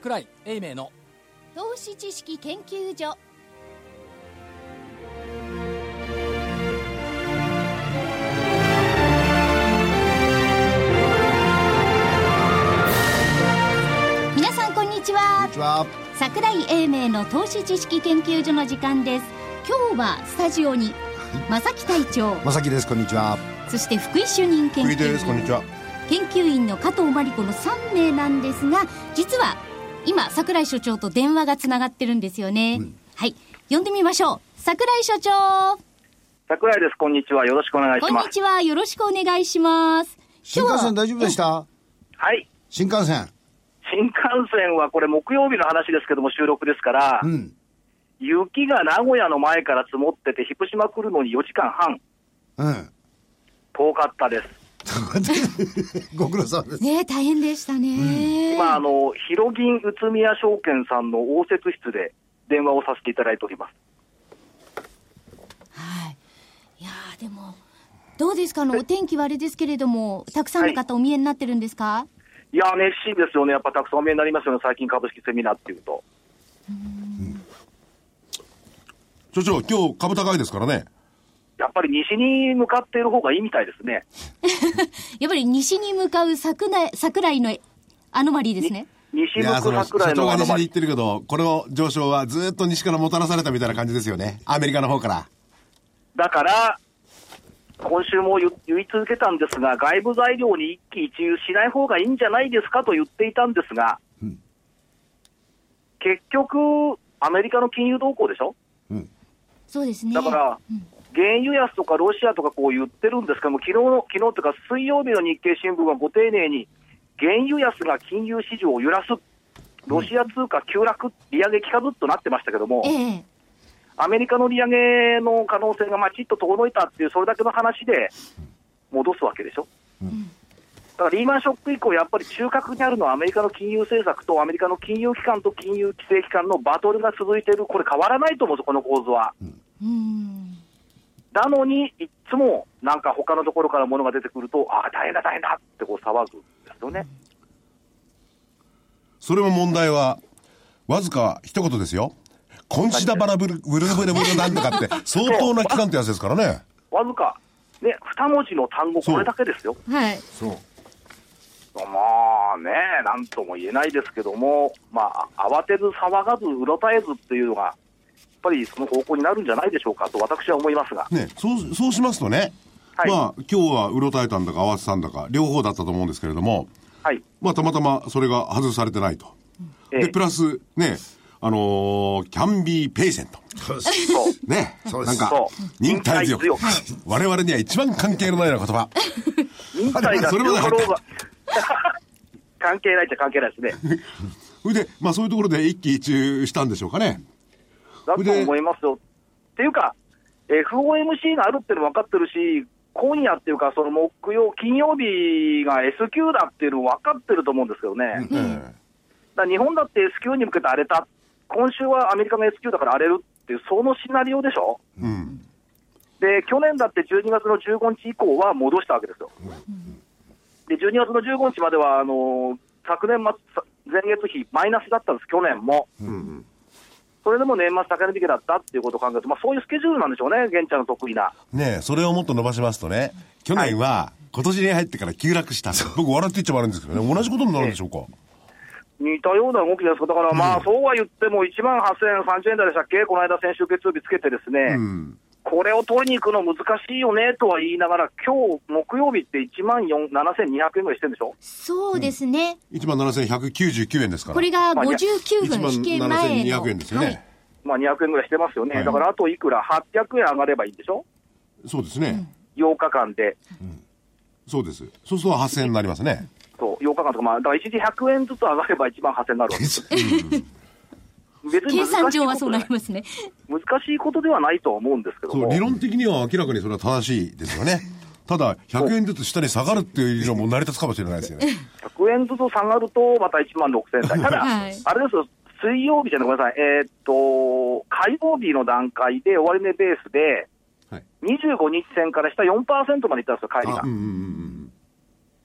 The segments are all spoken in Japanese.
桜井英明の。投資知識研究所。皆さんこんにちは。こんにちは。桜井英明の投資知識研究所の時間です。今日はスタジオに正木隊長。まさきです。こんにちは。そして福井主任研究員福井ですこんにちは。研究員の加藤真理子の3名なんですが実は今桜井所長と電話がつながってるんですよね、はい呼んでみましょう桜井所長桜井です。こんにちは。よろしくお願いこんにします。ちはよろしくお願いします新幹線大丈夫でした？はい。新幹線。新幹線はこれ木曜日の話ですけども収録ですから、うん。雪が名古屋の前から積もってて、福島来るのに4時間半、うん。遠かったです。ご苦労様です。ね大変でしたね、今、あの、広銀宇都宮証券さんの応接室で電話をさせていただいております。はいいやーでもどうですか？あのお天気はあれですけれどもたくさんの方お見えになってるんですか、いや、熱心ですよね。やっぱたくさんお見えになりますよね。最近株式セミナーっていうと。所長、今日株高いですからね。やっぱり西に向かっている方がいいみたいですね。やっぱり西に向かう桜井桜井のアノマリーですね。西向くの、桜井のあの所長が西に行ってるけど、この上昇はずっと西からもたらされたみたいな感じですよね。アメリカの方から。だから、今週も言言い続けたんですが、外部材料に一喜一憂しない方がいいんじゃないですかと言っていたんですが、結局、アメリカの金融動向でしょ、そうですね。だから、原油安とかロシアとかこう言ってるんですけども、昨日の昨日というか、水曜日の日経新聞はご丁寧に、原油安が金融市場を揺らす、ロシア通貨急落、利上げ期間ずっとなってましたけども、ええ。アメリカの利上げの可能性がまちっと遠のいたっていう、それだけの話で戻すわけでしょ？だからリーマンショック以降、やっぱり中核にあるのはアメリカの金融政策とアメリカの金融機関と金融規制機関のバトルが続いている、これ変わらないと思うんですよ、この構図は。うんなのに、いっつもなんか他のところから物が出てくると、ああ、大変だ、大変だってこう騒ぐんですよね。それも問題は、わずか一言ですよ。コンシダバラブル、ブルブルブルなんとかって、相当な期間ってやつですからね。わずか、ね、二文字の単語、これだけですよ。はいそう。まあね、なんとも言えないですけども、まあ、慌てず騒がず、うろたえずっていうのが、ぱりその方向になるんじゃないでしょうかと私は思いますが、ね、そう、そうしますとね、はいまあ、今日はうろたえたんだか合わせたんだか、両方だったと思うんですけれども、はい。まあ、たまたまそれが外されてないと。ええで、プラス、ね、あのー、キャンビーペイセント。そうです。そう。ね。そうですなんかそう、忍耐強く。我々には一番関係のないような言葉。忍耐がそれまで入った強かろうが、関係ないっちゃ関係ないですね。それで、まあそういうところで一喜一憂したんでしょうかね。だと思いますよ。っていうか、FOMC があるっていうの分かってるし、今夜っていうか、その木曜、金曜日が S q だっていうの分かってると思うんですけどね。だかえら日本だって S q に向けて荒れた。今週はアメリカの S q だから荒れるっていう、そのシナリオでしょえうん。で、去年だって12月の15日以降は戻したわけですよ。で、12月の15日までは、あの昨年末、さ前月比マイナスだったんです、去年も。それでも年末高値引けだったっていうことを考えると、まあそういうスケジュールなんでしょうね、現地の得意な。ねえ、それをもっと伸ばしますとね、去年は、今年に入ってから急落した。僕笑って言っちゃ悪いんですけどね、同じことになるんでしょうか？似たような動きですだからまあ、そうは言っても1万8030円台でしたっけ、この間、先週月曜日つけてですね、うん。これを取りに行くの難しいよねとは言いながら、今日木曜日って1万4 7200円ぐらいしてるんでしょ？そうですね、1万7199円ですから。これがまあ59 1分万引け前の、7200円ですよね。まあ200円ぐらいしてますよね。はいだからあといくら ?800 円上がればいいんでしょ？そうですね。?8 日間で。そうです。そうすると8000円になりますね。そう、8日間とか、まあ、だから一時100円ずつ上がれば1万8000円になるわけです。別に計算難しい上はそうことでなりますね難しいことではないとは思うんですけどそう、も。理論的には明らかにそれは正しいですよね。ただ、100円ずつ下に下がるっていうのも成り立つかもしれないですよね。100円ずつ下がると、また1万6000円台。ただ、はいあれですよ、水曜日じゃない、ごめんなさい、えーっと、火曜日の段階で終値ベースで、はい。25日線から下4%までいったんですよ、帰りが。うんうんうん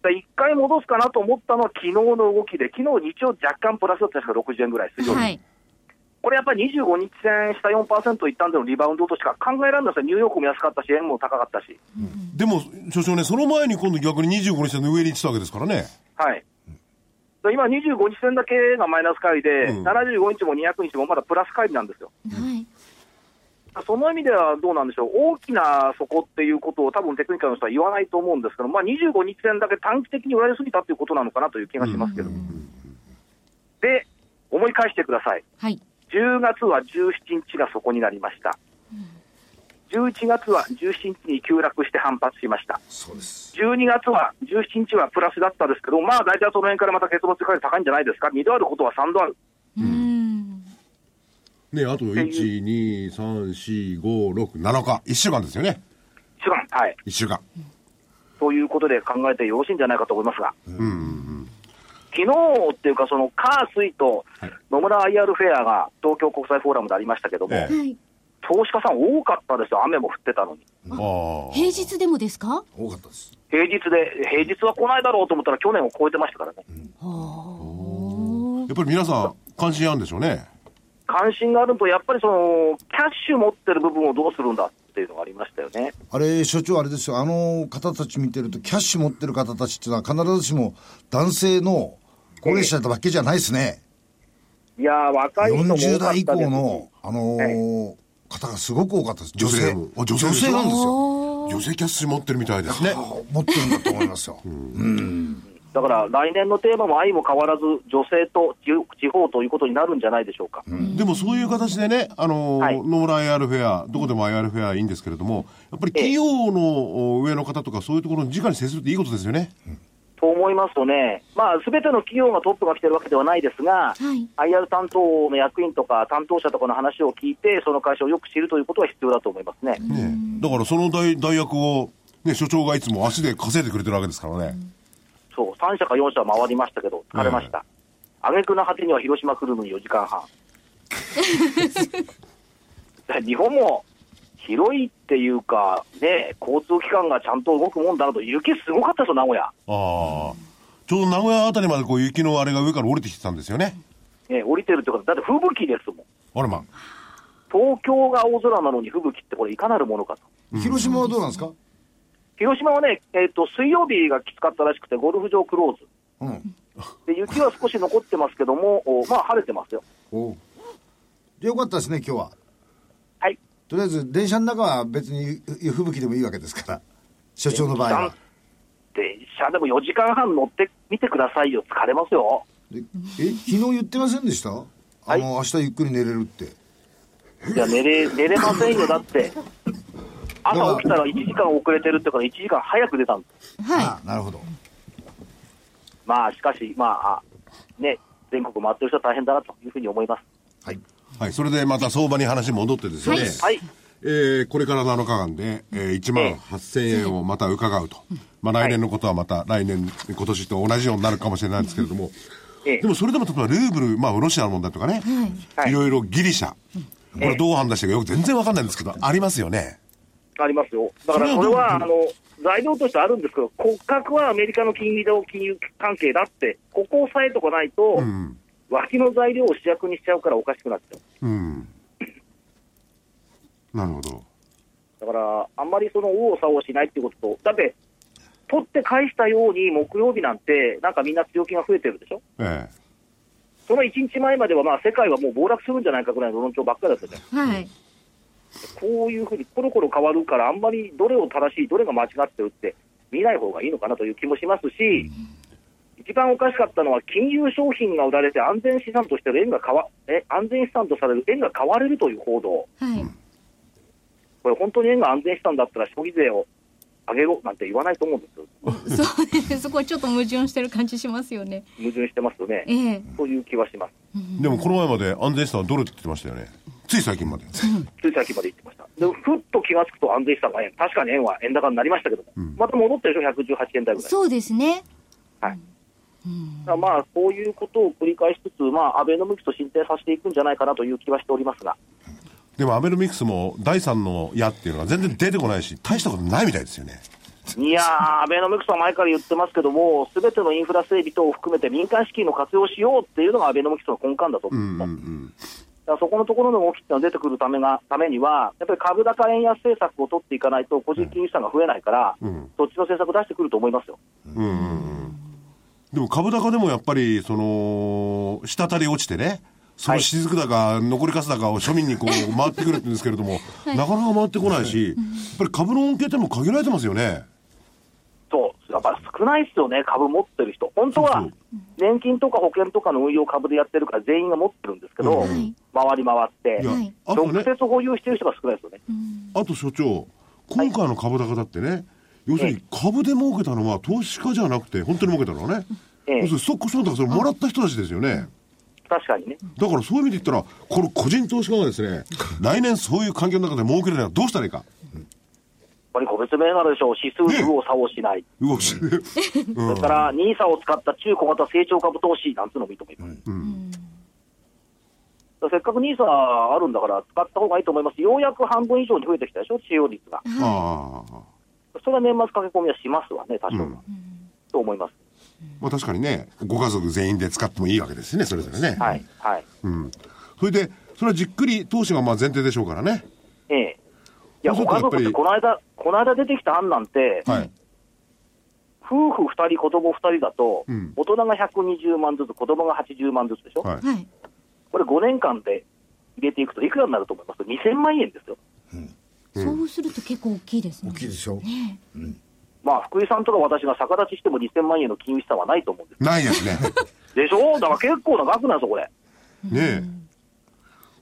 ら一回戻すかなと思ったのは昨日の動きで、昨日日曜若干プラスだったんですが、60円ぐらい、水曜日。はい。これやっぱり25日線下4%いったんでのリバウンドとしか考えられないですよ、ニューヨークも安かったし、円も高かったし。でも、所長ね、その前に今度逆に25日線の上に行ってたわけですからね。はい。で今、25日線だけがマイナス乖離で、うん75日も200日もまだプラス乖離なんですよ。はい。その意味ではどうなんでしょう、大きな底っていうことを多分テクニカルの人は言わないと思うんですけど、まあ、25日線だけ短期的に売られすぎたということなのかなという気がしますけど。で、思い返してください。はい。10月は17日が底になりました。11月は17日に急落して反発しました。そうです。12月は17日はプラスだったですけど、まあ大体その辺からまた結末が高いんじゃないですか。2度あることは3度ある。うーん。ね、あと、1、2、3、4、5、6、7日。1週間ですよね。一番。はい。1週間。ということで考えてよろしいんじゃないかと思いますが。昨日っていうか、その火水と野村 IR フェアが東京国際フォーラムでありましたけども、ええはい。投資家さん多かったですよ、雨も降ってたのに。ああ。平日でもですか？多かったです。平日で、平日は来ないだろうと思ったら去年を超えてましたからね。やっぱり皆さん、関心あるんでしょうね。関心があるのと、やっぱりその、キャッシュ持ってる部分をどうするんだっていうのがありましたよね。あれ、所長、あれですよ、あの方たち見てると、キャッシュ持ってる方たちっていうのは、必ずしも男性の高齢者だけじゃないですね。いやー、若い人も多かったです40代以降の、あのー方がすごく多かったです。女性。女性女性なんですよ。女性キャッシュ持ってるみたいですね。持ってるんだと思いますよ。だから来年のテーマも愛も変わらず、女性と地地方ということになるんじゃないでしょうか。でもそういう形でね、あのーはい野村 IR フェア、どこでも IR フェアいいんですけれども、やっぱり企業のお上の方とか、そういうところに直に接するっていいことですよね。と思いますとね、まあ、すべての企業がトップが来てるわけではないですが、はい。IR 担当の役員とか担当者とかの話を聞いて、その会社をよく知るということは必要だと思いますね。ねだからその代代役を、ね、所長がいつも足で稼いでくれてるわけですからね。そう、3社か4社回りましたけど、疲れました。挙句の果てには広島来るのに4時間半。日本も広いっていうか、ね、交通機関がちゃんと動くもんだなと、雪すごかったですよ、名古屋。ああ。ちょうど名古屋あたりまでこう雪のあれが上から降りてきてたんですよね。ね、降りてるってことだって吹雪ですもん。あらま。東京が青空なのに吹雪ってこれいかなるものかと。広島はどうなんですか？広島はね、えっ、と、水曜日がきつかったらしくて、ゴルフ場クローズ。うん。で、雪は少し残ってますけども、おまあ晴れてますよ。おうでよかったですね、今日は。はい。とりあえず、電車の中は別にゆ吹雪でもいいわけですから。所長の場合は。電車でも4時間半乗ってみてくださいよ。疲れますよ。でえ、昨日言ってませんでした？あの、明日ゆっくり寝れるって。いや、寝れ、寝れませんよ。だって、朝起きたら1時間遅れてるってから1時間早く出たんです。はあなるほど。まあ、しかし、まあ、あね、全国回ってる人は大変だなというふうに思います。はい。はい。それでまた相場に話戻ってですね。はいはい。えーこれから7日間で、えー1万8000円をまた伺うと。まあ来年のことはまた来年、今年と同じようになるかもしれないんですけれども、ええでもそれでも例えばルーブル、まあロシアの問題とかね、はいいろいろギリシャ、これどう判断してるかよく全然わかんないんですけど、ありますよね。ありますよ。だからそれは、あの、材料としてあるんですけど、骨格はアメリカの金利と金融関係だって、ここを押さえとかないと、うん。脇の材料を主役にしちゃうからおかしくなっちゃう。うん。なるほど。だから、あんまりその右往左往しないっていうことと、だって、取って返したように木曜日なんて、なんかみんな強気が増えてるでしょ？えその1日前までは、まあ、世界はもう暴落するんじゃないかぐらいの論調ばっかりだったじゃん。い。はい。こういうふうにコロコロ変わるから、あんまりどれを正しい、どれが間違ってるって見ない方がいいのかなという気もしますし、一番おかしかったのは、金融商品が売られて安全資産としての円が変わえ安全資産とされる円が買われるという報道、はい。これ、本当に円が安全資産だったら消費税を上げろなんて言わないと思うんですよ、そうですね。そこはちょっと矛盾してる感じしますよね。矛盾してますよね、ええ。そういう気はします、えでもこの前まで安全資産はドルって言ってましたよね。つい最近まで。つい最近まで言ってました。でふっと気がつくと安全資産が円、確かに円は円高になりましたけども、また戻ってるでしょ、118円台ぐらい。そうですね。はい。だからまあ、こういうことを繰り返しつつ、まあ、アベノミクスと進展させていくんじゃないかなという気はしておりますが、でもアベノミクスも第三の矢っていうのが全然出てこないし、大したことないみたいですよね。いやー、アベノミクスは前から言ってますけども、すべてのインフラ整備等を含めて民間資金の活用をしようっていうのがアベノミクスの根幹だと思うんですよ。だそこのところの動きっていうのが出てくるためがためには、やっぱり株高円安政策を取っていかないと、個人金融資産が増えないから、そっちの政策出してくると思いますよ。でも株高でもやっぱり、その、滴り落ちてね、その雫高、残りかす高を庶民にこう回ってくるんですけれども、なかなか回ってこないし、やっぱり株の恩恵っても限られてますよね。そう、やっぱり少ないですよね、株持ってる人。本当は年金とか保険とかの運用株でやってるから全員が持ってるんですけど、うん回り回っていや、はい。直接保有してる人が少ないですよね。あと所長、今回の株高だってね、要するに株で儲けたのは投資家じゃなくて、本当に儲けたのはね、ええ要するにストックしたんだから、それもらった人たちですよね。確かにね。だからそういう意味で言ったら、この個人投資家がですね、来年そういう環境の中で儲けるにはどうしたらいいか。やっぱり個別銘柄でしょう、指数に右往左往しない。動きして。それから、ニーサを使った中小型成長株投資なんていうのもいいと思います。だからせっかくニーサあるんだから使った方がいいと思います。ようやく半分以上に増えてきたでしょ、使用率が。ああ。それは年末駆け込みはしますわね、多少は。うんと思います。まあ確かにね、ご家族全員で使ってもいいわけですね、それぞれね。はい、はい。うん。それで、それはじっくり投資がまあ前提でしょうからね。ええ。いや、ご家族ってこの間、この間出てきた案なんて、はい。夫婦2人、子供2人だと、うん大人が120万ずつ、子供が80万ずつでしょ、はい。はい。これ5年間で入れていくと、いくらになると思います ?2000 万円ですよ。そうすると結構大きいですね。大きいでしょ。ねまあ、福井さんとか私が逆立ちしても2000万円の金融資産はないと思うんです。ないですね。でしょ？だから結構な額なんですよ、これ。ねえ。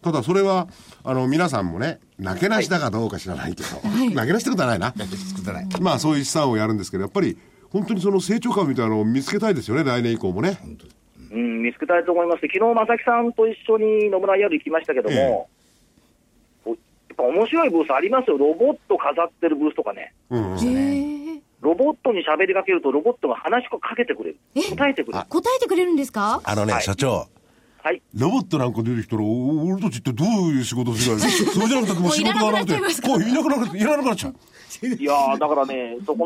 ただそれは、あの、皆さんもね、なけなしだかどうか知らないけど、なけなしってことはないな。作ってない。まあそういう資産をやるんですけど、やっぱり、本当にその成長感みたいなのを見つけたいですよね、来年以降もね。うん、見つけたいと思います。昨日、正木さんと一緒に野村 IR 行きましたけども、面白いブースありますよ。ロボット飾ってるブースとかね。うん。ロボットに喋りかけると、ロボットが話しかけてくれる。え？答えてくれる。答えてくれるんですか？あのね、はい社長。はい。ロボットなんか出てきたら、お俺たちってどういう仕事をするか、そうじゃなくてもう仕事がなくて、もういらなくなっちゃいますかこういなくなくいらなくなっちゃう。いやーだからね、そこ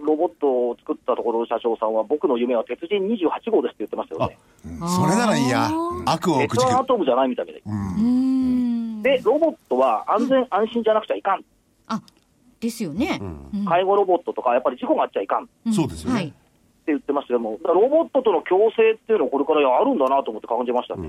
のロボットを作ったところの社長さんは、僕の夢は鉄人28号ですって言ってましたよね。それならいいや。悪をくじく鉄腕。アトムじゃないみたいで。うーん。で、ロボットは安全安心じゃなくちゃいかん。あ、ですよね。うん介護ロボットとか、やっぱり事故があっちゃいかんってそうですよねはい。言ってましたけども、だからロボットとの共生っていうのをこれからあるんだなと思って感じましたね。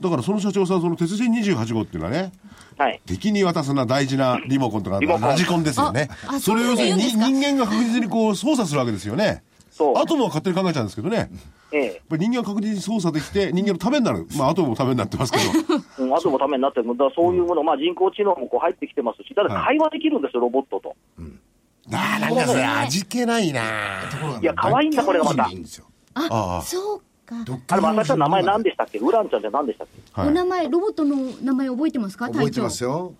だからその社長さん、その鉄人28号っていうのはね、はい。敵に渡すな大事なリモコンとかリモコンラジコンですよねそれを要するに人間が確実にこう操作するわけですよね。そう。アトムは勝手に考えちゃうんですけどね。ええ。人間が確実に操作できて、人間のためになる。まあ、アトムもためになってますけど。うん、アトムのためになってるだそういうもの、まあ人工知能もこう入ってきてますし、だって会話できるんですよ、ロボットと。ああ、なんかそれ味気ないな。いや可愛いんだこれがまたいいんですよあ、そうか。あれ、まさきさん名前何でしたっけ？ウランちゃんじゃ何でしたっけ？はいお名前、ロボットの名前覚えてますか？覚えてますよ。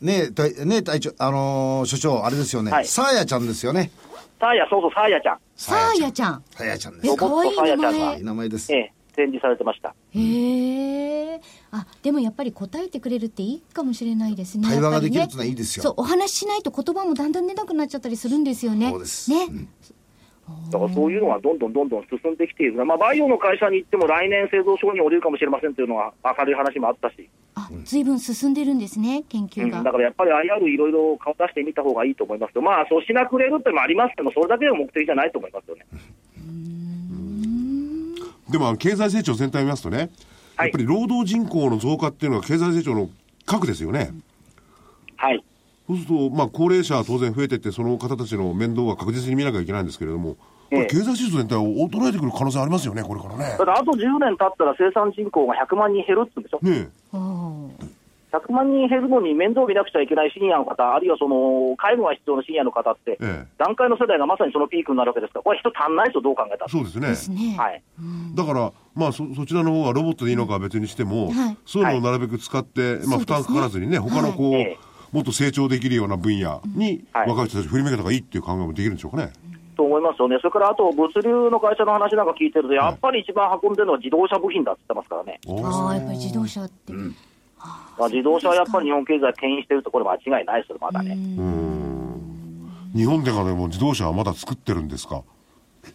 ねえ、隊ねえ隊長、あのー所長、あれですよね。はいサーヤちゃんですよね。サーヤ、そうそう、サーヤちゃん。サーヤちゃん。サーヤちゃんです。かわいい名ボットサーヤちゃんいい前。名前ですえ。え、展示されてました。へえ。あ、でもやっぱり答えてくれるっていいかもしれないですね。対話がやっぱりねできるってのはいいですよそう、お話ししないと言葉もだんだん出なくなっちゃったりするんですよね。そうですね。だからそういうのがどんどんどんどん進んできている。まあ、バイオの会社に行っても来年製造承認降りるかもしれませんというのは明るい話もあったし。あ、随分進んでるんですね、研うん、究が。だからやっぱり IR いろいろ顔出してみた方がいいと思いますけど、まあ、粗品くれるってのもありますけど、それだけが目的じゃないと思いますよね。でも、経済成長全体を見ますとね、はいやっぱり労働人口の増加っていうのは経済成長の核ですよね。はい。そうすると、まあ、高齢者は当然増えていって、その方たちの面倒は確実に見なきゃいけないんですけれども、ええ。これ経済成長全体を衰えてくる可能性ありますよね、これからね。だ。からあと10年経ったら生産人口が100万人減るって言うんでしょ。ねあー100万人減るのに面倒見なくちゃいけないシニアの方、あるいはその介護が必要なシニアの方って、ええ。段階の世代がまさにそのピークになるわけですから、これ、人足んないとどう考えたら。そうですね。はい、だから、まあそ、そちらの方はロボットでいいのかは別にしても、はい。そういうのをなるべく使って、まあ、そうですね。負担かからずにね、他のこう、はいええもっと成長できるような分野に、はい。若い人たち振り向けた方がいいっていう考えもできるんでしょうかね。と思いますよね、それからあと物流の会社の話なんか聞いてると、やっぱり一番運んでるのは自動車部品だって言ってますからね、ああ、やっぱり自動車って。まあ、自動車はやっぱり日本経済、牽引してるところ間違いないですよ、まだね。日本でからも自動車はまだ作ってるんですか？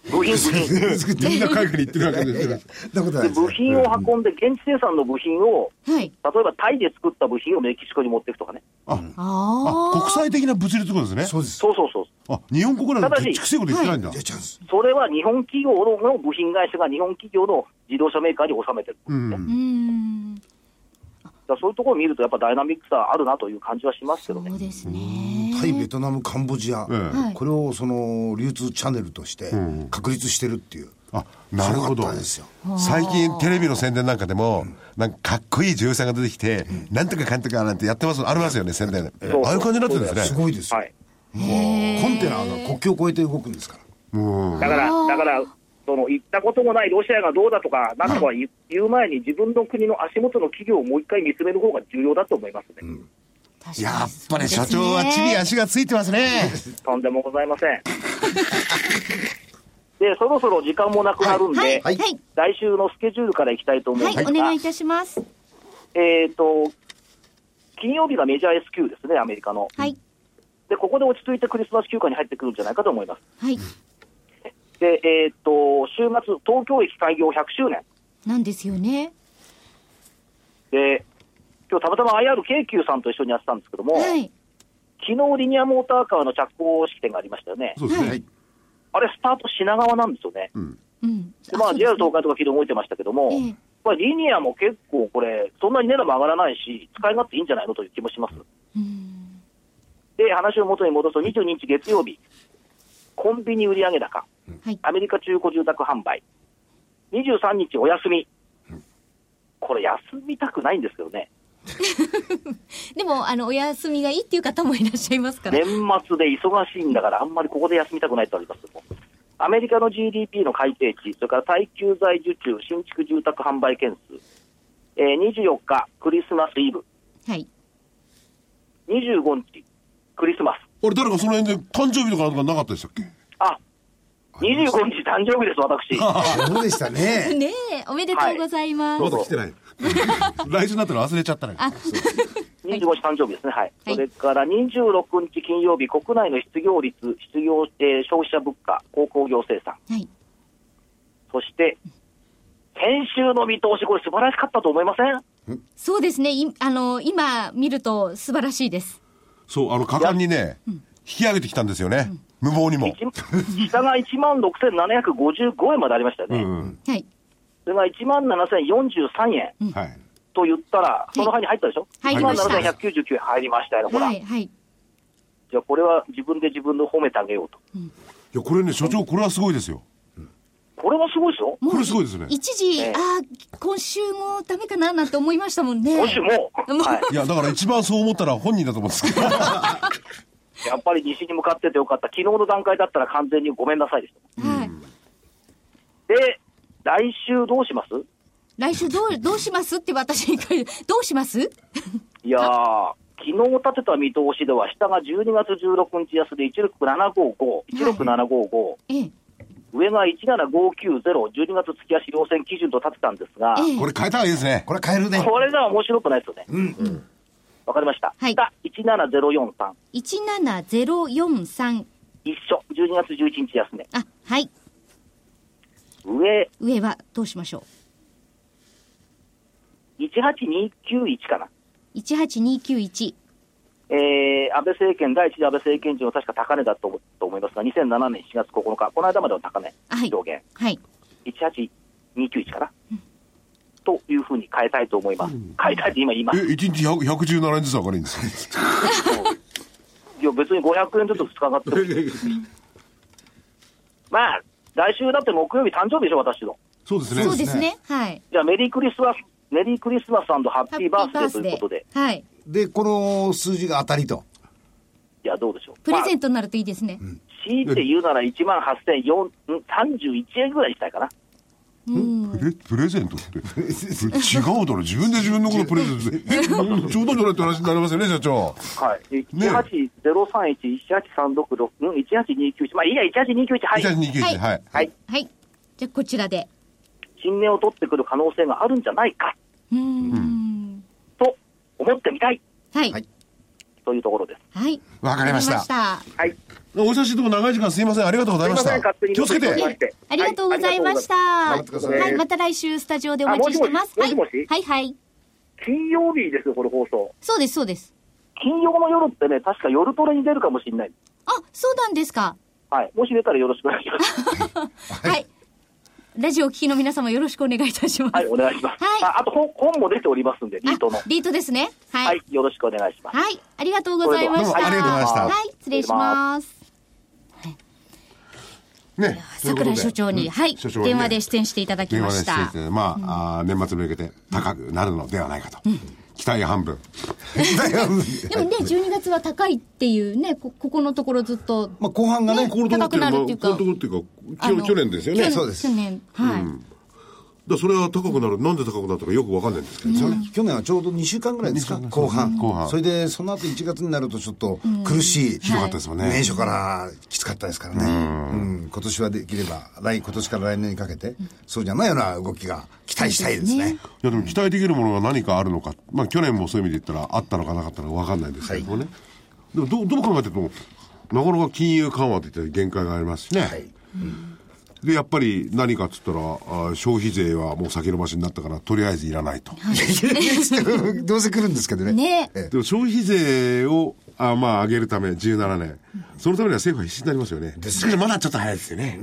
部品、部品。みんな海外に行ってるわけですよ。そんなことないで部品を運んで、現地生産の部品を、はい。例えばタイで作った部品をメキシコに持っていくとかね。あ、あ。国際的な物流ってことですね。そうですそうそうそう。あ、日本国内でちくせえこと言ってないんだ。それは日本企業の部品会社が日本企業の自動車メーカーに納めてる。うん。うーん。だからそういうところを見ると、やっぱダイナミックさあるなという感じはしますけどね。そうですね。タイベトナムカンボジア、これをその流通チャンネルとして確立してるっていう、あ、なるほど。最近テレビの宣伝なんかでも、なんかかっこいい女優さんが出てきて、なんとかかんとかなんてやってます、ありますよね、宣伝。そう。ああいう感じになってるんですね。すごいですよ、はい。もうコンテナが国境を越えて動くんですから。うん。だから、だから、その行ったこともないロシアがどうだとか、なんとか言う言う前に、自分の国の足元の企業をもう一回見つめる方が重要だと思いますね。確かにやっぱり社長は地に足がついてますね。とんでもございません。で、そろそろ時間もなくなるんで、はい。は。はいい来週のスケジュールからいきたいと思うんはい。ですが、お願いいたします。えっ、と、金曜日がメジャー S q ですね、アメリカの。はい。で、ここで落ち着いてクリスマス休暇に入ってくるんじゃないかと思います。はい。で、えっ、と、週末、東京駅開業100周年。なんですよね。で、今日たまたま IR 京急さんと一緒にやってたんですけども、はい。昨日リニアモーターカーの着工式典がありましたよね。そうですね。はいあれ、スタート品川なんですよね。うん。まあ、JR ね東海とか昨日動いてましたけども、ええまあ、リニアも結構これ、そんなに値段も上がらないし、使い勝手いいんじゃないのという気もします。うん。で、話を元に戻すと、22日月曜日、コンビニ売上高、はい。アメリカ中古住宅販売、23日お休み。これ、休みたくないんですけどね、でも、あの、お休みがいいっていう方もいらっしゃいますから。年末で忙しいんだから、あんまりここで休みたくないとありますけどもアメリカの GDP の改定値、それから耐久財受注、新築住宅販売件数、えー24日、クリスマスイブ、はい。25日、クリスマス。俺、誰かその辺で誕生日とかなんかなかったでしたっけ？あ、25日誕生日です、私。そうでしたね ねえ、おめでとうございます。まだ来てない。来週になったら忘れちゃったね。あ、25日誕生日ですね、はい。はいそれから26日金曜日、国内の失業率、失業、えー消費者物価、鉱工業生産、はい。そして、先週の見通し、これ素晴らしかったと思いません？そうですね。いあの、今見ると素晴らしいです。そう、あの、果敢にね、引き上げてきたんですよね。無謀にも。一下が1万6755円までありましたよね。うんうん。はい。それが1万7043円はい。と言ったら、その範囲に入ったでしょ、入りました1万7199円入りましたよね、ほら。はい、はい。じゃあこれは自分で自分の褒めてあげようと。いや、これね、所長、これはすごいですよ。これはすごいですよ。これすごいですね一時、ええああ、今週もダメかななんて思いましたもんね。今週も、はい、いや、だから一番そう思ったら本人だと思うんですけど。やっぱり西に向かっててよかった。昨日の段階だったら完全にごめんなさいでした。はい。で、来週どうします？来週どう、どうしますって私に書いて、どうします？いやー、昨日立てた見通しでは、下が12月16日安で16755、16755、ええ。上が17590、12月月足要線基準と立てたんですが、ええこれ変えた方がいいですね。これ変えるねこれが面白くないですよね。うんわかりました。はい下、17043、17043。一緒、12月11日安値。あ、はい。上、上はどうしましょ18291かな。う ?18291。えー、安倍政権、第一次安倍政権時の確か高値だと思と思いますが、2007年4月9日、この間までの高値、はい上限、はい。18291かな、というふうに変えたいと思います。変えたいって今言いまえ、す。1日100 117円ずつ上がるんですよ。いや、別に500円ずつ2日上がってる。まあ、来週だって木曜日誕生日でしょ、私の。そうですね。そうですね。はい。じゃあ、メリークリスマス、メリークリスマスハッピーバースデーということで、はい。でこの数字が当たりといや、どうでしょう。プレゼまントになるといいですね。あ、強いて言うなら1万8031円ぐらいにしたいかな。うん。プレプレゼントって。違うだろ。自分で自分のことプレゼントして。え、冗談じゃないって話になりますよね、社長。はい。ね18031、18366、うん、18291。まあいいや、18291。はい。129はいはい。はい。はい。じゃあ、こちらで。新年を取ってくる可能性があるんじゃないか、うーん。と思ってみたい。はい。はいというところです。はい。わかりましたはい。お久しぶりの長い時間すいません。ありがとうございました気をつけて。ありがとうございました。はいまた来週スタジオでお待ちしてます。はい、はい、はい。金曜日ですよ、これ放送。そうです、そうです。金曜の夜ってね、確か夜トレに出るかもしれない。あ、そうなんですか。はい。もし出たらよろしくお願いします。はい。ラジオを聞きの皆様よろしくお願いいたします。はい、お願いします。はいああと本、本も出ておりますんで、リートのあ。リートですね。はい。はい、よろしくお願いします。はい。ありがとうございました。どうもありがとうございましたはい。失礼します。ね。桜井所長に、はい。所長にね電話で出演していただき電話でました出演し。て、まあ、あー年末に向けて高くなるのではないかと。期待半分。でもね、12月は高いっていうね、こここのところずっと。まあ後半がね、高くなるっていうかのところっていうか、去去年ですよね。そうです去年。はい。らそれは高くなる、なんで高くなったかよくわかんないんですけど。去年はちょうど2週間ぐらいですか、後半。後半それで、その後1月になるとちょっと苦しい。ひどかったですよね。年初からきつかったですからね。うん。今年はできれば、来、今年から来年にかけて、そうじゃないような動きが期待したいですね。いやでも期待できるものが何かあるのか、まあ去年もそういう意味で言ったらあったのかなかったのか分かんないですけどもね。でもどうどう考えても、なかなか金融緩和って言ったら限界がありますしね。はい。で、やっぱり何かっつったら、あ消費税はもう先延ばしになったから、とりあえずいらないと。どうせ来るんですけどね。ねええでも消費税を、あまあ、上げるため、17年。そのためには政府は必死になりますよね。しかしまだちょっと早いですよね。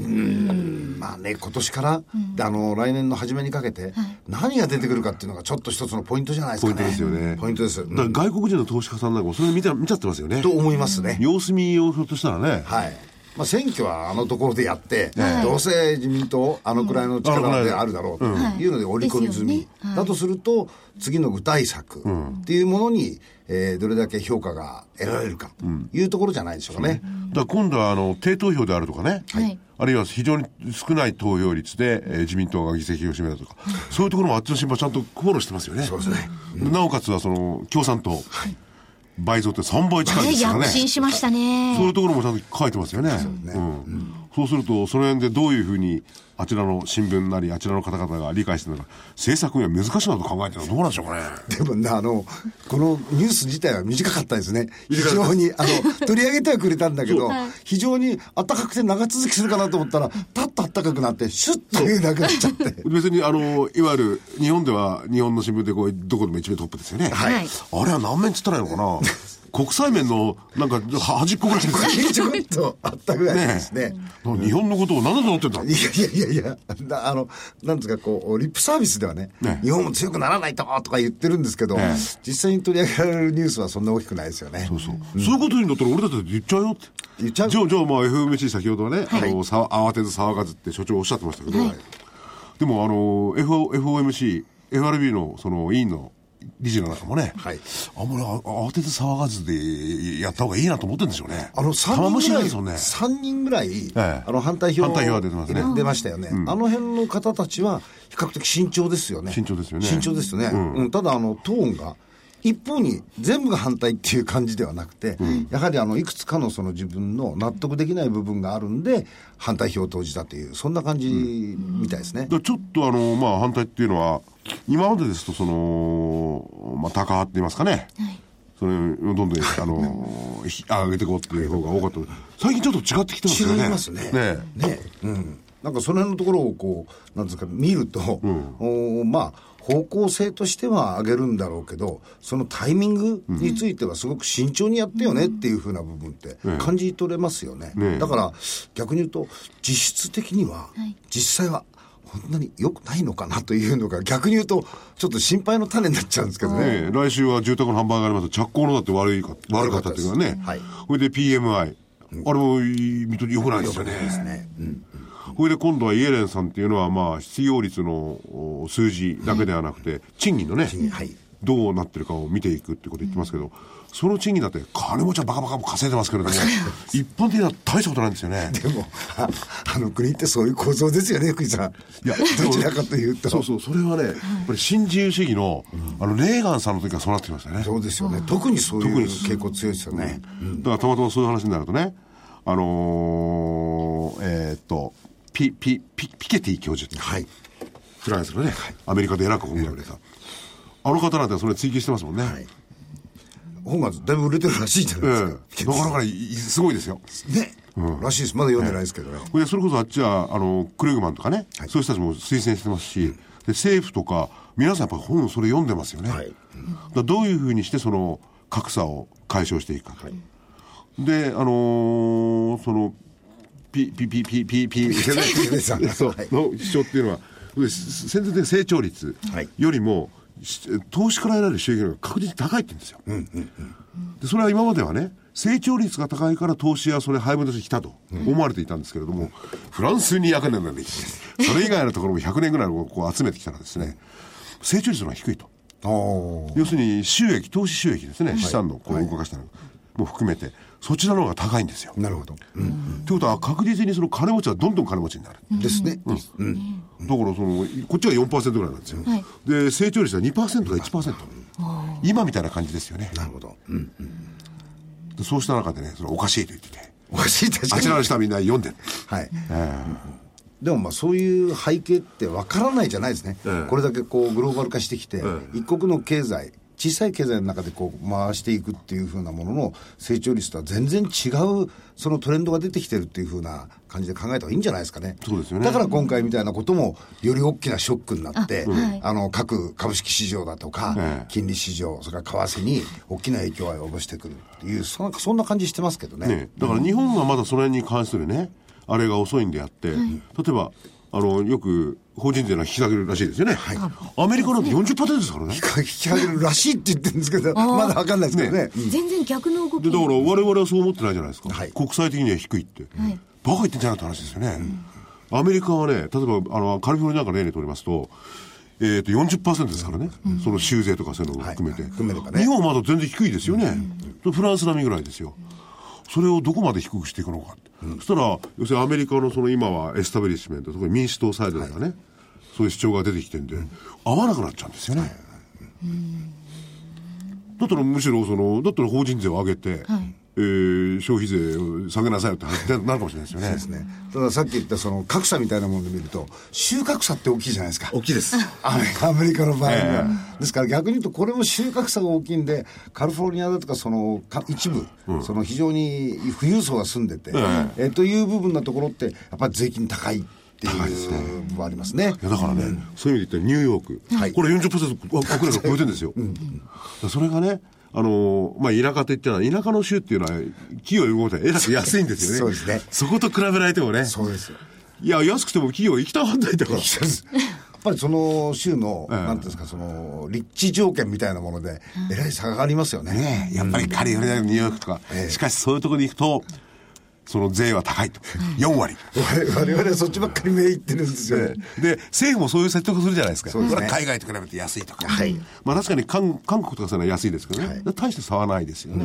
まあね、今年から、あの、来年の初めにかけて、何が出てくるかっていうのがちょっと一つのポイントじゃないですかね。ポイントですよね。ポイントです。うんだから外国人の投資家さんなんかもそれ見て見ちゃってますよねと。思いますね。様子見をひょっとしたらね。はい。まあ、選挙はあのところでやって、どうせ自民党、あのくらいの力であるだろうとい。うので織り込み済み。ね。はい。だとすると、次の具体策っていうものに、えーどれだけ評価が得られるかというところじゃないでしょうかね。だから今度はあの低投票であるとかね、はい。あるいは非常に少ない投票率で、えー自民党が議席を占めたとか、そういうところもあっちの新聞はちゃんとフォローしてますよね。そうですね。なおかつはその共産党、倍増って3倍近いねですからね。躍進しましたそういね。うところもちゃんと書いてますよね。うんそうすると、その辺でどういうふうに、あちらの新聞なり、あちらの方々が理解してるのか、政策には難しいなと考えてるのはどうなんでしょうかね。でもね、あの、このニュース自体は短かったですね。非常に、あの、取り上げてはくれたんだけど非常に暖かくて長続きするかなと思ったら、パッと暖かくなって、シュッとなくなっちゃって。別に、あの、いわゆる、日本では、日本の新聞でこう、どこでも一面トップですよね。はいあれは何面っつったらいいのかな 国際面の、なんか、は端っこぐらいですちょっとあったぐらいですね。日本のことを何だと思ってんだ。いやいやいやいや、なあの、なんですか、こう、リップサービスではね、ね日本も強くならないととか言ってるんですけど、ええ。実際に取り上げられるニュースはそんな大きくないですよね。そうそう。そういうことになったら俺だって言っちゃうよって。言っちゃう？じゃあ、じゃあ、まあ、FMC 先ほどはね、あの、さ慌てず騒がずって所長おっしゃってましたけど、でも、あの、FO FOMC、FRB の、その、委員の理事の中もね、はいあんまりあ慌てず騒がずでやった方がいいなと思ってるんでしょうね。あの、3玉虫人ぐらい、ね。3人ぐらい、えあの、反対票反対票が出てますね出ましたよね。あの辺の方たちは、比較的慎重ですよね。慎重ですよね慎重ですよね。うんうんただ、あの、トーンが、一方に全部が反対っていう感じではなくて、やはりあのいくつかのその自分の納得できない部分があるんで、反対票を投じたという、そんな感じみたいですね。だからちょっとあの、まあ、反対っていうのは、今までですと、その、まあ、高派って言いますかね。それをどんどん、あの、ひ上げていこうっていう方が多かった。最近ちょっと違ってきてますよね。違いますね。ねねうん。なんかその辺のところをこう、なんですか、見ると、おまあ、方向性としては上げるんだろうけど、そのタイミングについてはすごく慎重にやってよねっていうふうな部分って感じ取れますよね。ねだから逆に言うと、実質的には、実際は、こんなに良くないのかなというのが逆に言うと、ちょっと心配の種になっちゃうんですけどね。ね来週は住宅の販売があります着工のだって悪いか、悪かったっていうかね。はいそれで PMI。あれも良くないですよね。ですね。うん。これで今度はイエレンさんっていうのは、まあ、失業率のお数字だけではなくて、賃金のね、金はいどうなってるかを見ていくってこと言ってますけど、その賃金だって金持ちはバカバカ稼いでますけれども、一般的には大したことないんですよね。でも、ああの国ってそういう構造ですよね、福井さん。いやどちらかというと。そうそう、それはね、やっぱり新自由主義の、あの、レーガンさんの時はそうなってきましたね。そうですよね。特にそういう傾向強いですよね。だからたまたまそういう話になるとね、あのー、えーっと、ピ、ピ、ピ、ピケティ教授って、はい。フランスのね、アメリカで偉く褒められた。あの方なんてそれ追求してますもんね。はい。本がだいぶ売れてるらしいじゃないえですか。えなかなかすごいですよ。ね、らしいです。まだ読んでないですけどね。でそれこそあっちはあのクレグマンとかね、そういう人たちも推薦してますし、で政府とか皆さんやっぱ本それ読んでますよね、はい。だからどういうふうにしてその格差を解消していくか。と、であのーそのピピピピピピさん そうはい の主張っていうのはで戦前的成長率はい。よりも、し投資から得られる収益が確実に高いって言うんですよ、でそれは今まではね成長率が高いから投資やそれ配分としてきたと思われていたんですけれども、フランス200年の歴史それ以外のところも100年ぐらいをこう集めてきたらですね成長率の低いと。要するに収益投資収益ですね、資産のこう動かしたのも含めてそちらの方が高いんですよ、なるほど。うん。ということは確実にその金持ちはどんどん金持ちになる、ですね。だからそのこっちは4%ぐらいなんですよ、はいで成長率は2%か1%今みたいな感じですよね。なるほど。うん。でそうした中でねそれおかしいと言ってて。おかしい確かに。あちらの人はみんな読んでる。はい。でもまあそういう背景ってわからないじゃないですね、ええこれだけこうグローバル化してきて、え一国の経済、小さい経済の中でこう回していくっていうふうなものの成長率とは全然違うそのトレンドが出てきてるっていうふうな感じで考えた方がいいんじゃないですかね。そうですよね。だから今回みたいなこともより大きなショックになって、あはいあの各株式市場だとか、ええ。金利市場、それから為替に大きな影響を及ぼしてくるっていう、そんなそんな感じしてますけどね。ね、だから日本はまだその辺に関するね、あれが遅いんであって、例えば、あの、よく法人税の引き下げるらしいですよね。アメリカなんて40%ですからね。引き上げるらしいって言ってるんですけど、まだわかんないですけどね。うん全然逆の動きで、だから我々はそう思ってないじゃないですか。はい国際的には低いって。はいバカ言ってんじゃないって話ですよね。アメリカはね、例えば、あの、カリフォルニアなんかの例にとりますと、えっ、と、40%ですからね。その州税とかそういうのを含めて。はい含めればね日本はまだ全然低いですよね。フランス並みぐらいですよ。それをどこまで低くしていくのか。って。そしたら、要するにアメリカのその今はエスタブリッシュメント、特に民主党サイドだからね、そういう主張が出てきてんで、合わなくなっちゃうんですよね。だったらむしろその、だったら法人税を上げて、はいえー消費税を下げなさいよって話になるかもしれないですよね。ですね。たださっき言ったその格差みたいなもので見ると、収穫差って大きいじゃないですか。大きいです。アメリカアメリカの場合は、えですから逆に言うと、これも収穫差が大きいんで、カリフォルニアだとか、そのか一部、その非常に富裕層が住んでて、えという部分のところって、やっぱり税金高いっていう部分はありますね。いやだからね、そういう意味で言ったらニューヨーク、はいこれ40%国内が超えてるんですよ。だからそれがね、あのーまあ、田舎といったら、田舎の州っていうのは、企業動いたらえらく安いんですよね。そうですねそこと比べられてもね。そうですよ。いや、安くても企業行きたがんないんだから。やっぱりその州の、ええなんていうんですか、その、立地条件みたいなもので、えらい差がありますよね。ねえやっぱりカリフォルニア、ニューヨークとか、ええしかしそういうところに行くと、その税は高いと。4割。我々はそっちばっかり目いってるんですよね。で、政府もそういう説得するじゃないですか。海外と比べて安いとか。はいまあ確かに韓韓国とかそういうのは安いですけどね。はい大して差はないですよね。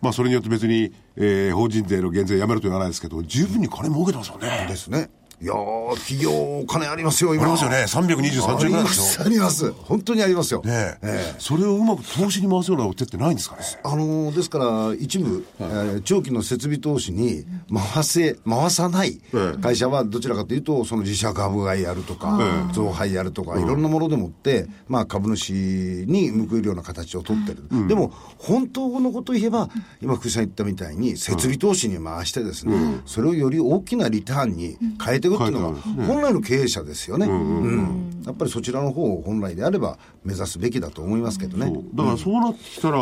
まあそれによって別に、えー法人税の減税やめると言わないですけど、十分に金儲けてますよね。ですね。いやー、企業お金ありますよ、今。ありますよね。323兆円ぐらいであります、しょ。あります。本当にありますよ。ねえええそれをうまく投資に回すような手ってないんですかね。あのーですから、一部、えー長期の設備投資に回せ、回さないええ会社はどちらかというと、その自社株買いやるとか、増配やるとか、いろんなものでもって、まあ株主に報いるような形を取ってる。でも、本当のことを言えば、今福井さん言ったみたいに、設備投資に回してですね、それをより大きなリターンに変えていくっていうのが、本来の経営者ですよね。うんやっぱりそちらの方を本来であれば目指すべきだと思いますけどね。だからそうなってきたら、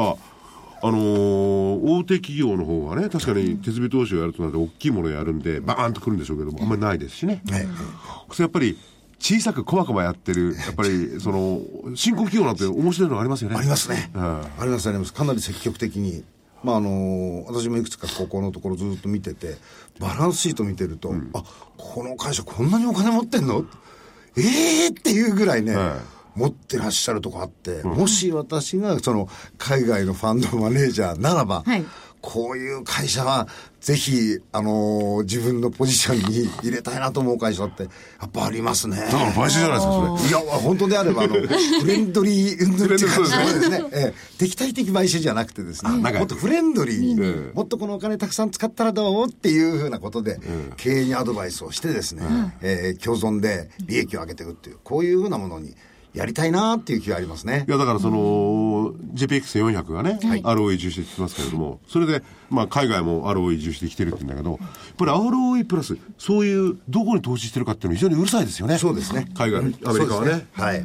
あのー大手企業の方がね、確かに設備投資をやるとなると大きいものをやるんで、バーンとくるんでしょうけども、あんまりないですしね。はいそれやっぱり、小さく細々やってる、やっぱり、その、新興企業なんて面白いのがありますよね。ありますね。うんありますあります。かなり積極的に。まああの私もいくつか高校のところずっと見てて、バランスシート見てると、あ、この会社こんなにお金持ってんの？ええー、っていうぐらいね、は持ってらっしゃるとこあって、もし私がその海外のファンドマネージャーならば、はいこういう会社は、ぜひ、あのー自分のポジションに入れたいなと思う会社って、やっぱありますね。だから買収じゃないですか、それ。いや、本当であれば、あの、フレンドリー、うんぬんって感じですね。ええ敵対的買収じゃなくてですね、もっとフレンドリーに、うんもっとこのお金たくさん使ったらどうっていうふうなことで、経営にアドバイスをしてですね、えー共存で利益を上げていくっていう、こういうふうなものにやりたいなっていう気がありますね。い。や、だからその、の、JPX400 がね、ROE 重視って言ってますけれども、それで、まあ、海外も ROE 重視できてるって言うんだけど、やっぱり ROE プラス、そういう、どこに投資してるかっていうのは非常にうるさいですよね。そうですね。海外、アメリカはね。はい。はい。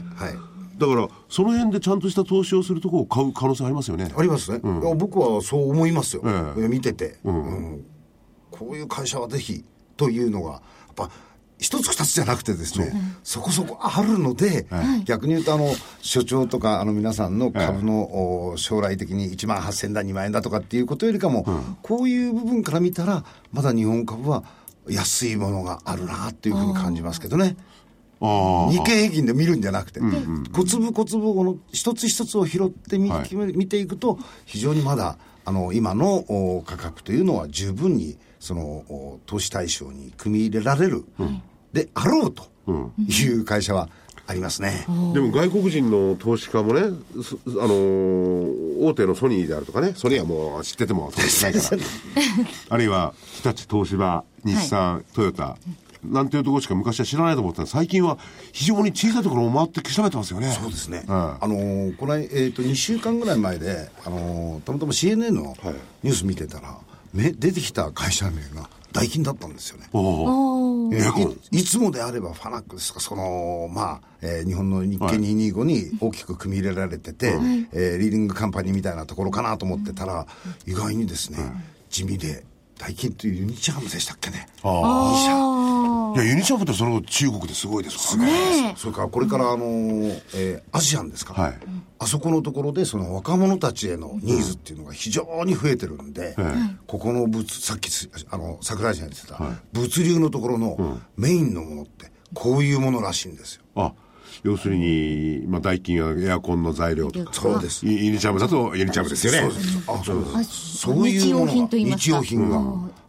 だから、その辺でちゃんとした投資をするとこを買う可能性ありますよね。ありますね、僕はそう思いますよ、ええ。見てて、うん。こういう会社はぜひというのがやっぱ一つ二つじゃなくてですね、そこそこあるので、逆に言うとあの所長とかあの皆さんの株の、お将来的に1万8000だ2万円だとかっていうことよりかも、こういう部分から見たらまだ日本株は安いものがあるなっていうふうに感じますけどね。日経平均で見るんじゃなくて、小粒小粒この一つ一つを拾ってみ、はい。見ていくと、非常にまだ、あの、今のお価格というのは十分に、その、お投資対象に組み入れられる、であろうという会社はありますね。でも外国人の投資家もね、すあのー大手のソニーであるとかね、ソニーはもう知ってても投資しないから、あるいは日立、東芝、日産、トヨタ、なんていうところしか昔は知らないと思った。ら、最近は非常に小さいところを回って調べてますよね。そうですね。はあのーこの、えー、と2週間ぐらい前で、あのーたまたま CNN のニュース見てたら、め出てきた会社名がダイキンだったんですよね。いいつもであればファナックですか、その、まあ、えー日本の日経225に大きく組み入れられてて、えーリーディングカンパニーみたいなところかなと思ってたら、意外にですね、地味で、ダイキンというユニチャームでしたっけね。ああ。いや、ユニチャームってその中国ですごいですからね。それからこれから、あのーえーアセアンですか、はい。あそこのところでその若者たちへのニーズっていうのが非常に増えてるんで、ここの物さっきつあの桜井さんが言ってた、物流のところのメインのものってこういうものらしいんですよ。あ、要するに、まあ、代金やエアコンの材料とか。そうです。ユユニチャームだとユニチャームですよね。そうです。あそうです。あそういうもの日用品と言いがますか。日用品が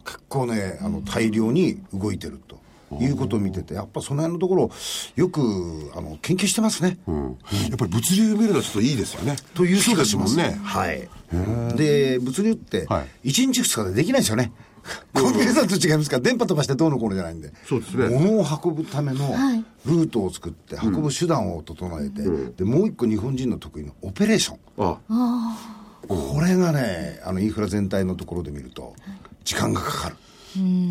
結構ねあの大量に動いてるということを見ててやっぱその辺のところよくあの研究してますね。うんやっぱり物流見るのはちょっといいですよね。という気がしそうますですもんね。はい。で、物流ってはい、1日2日でできないですよね。コンビニさんと違いますか？ら、電波飛ばしてどうのこうのじゃないんで。そうですね物を運ぶためのルートを作って、運ぶ手段を整えて、で、もう一個日本人の得意のオペレーション。あ、これがね、あの、インフラ全体のところで見ると、時間がかかる。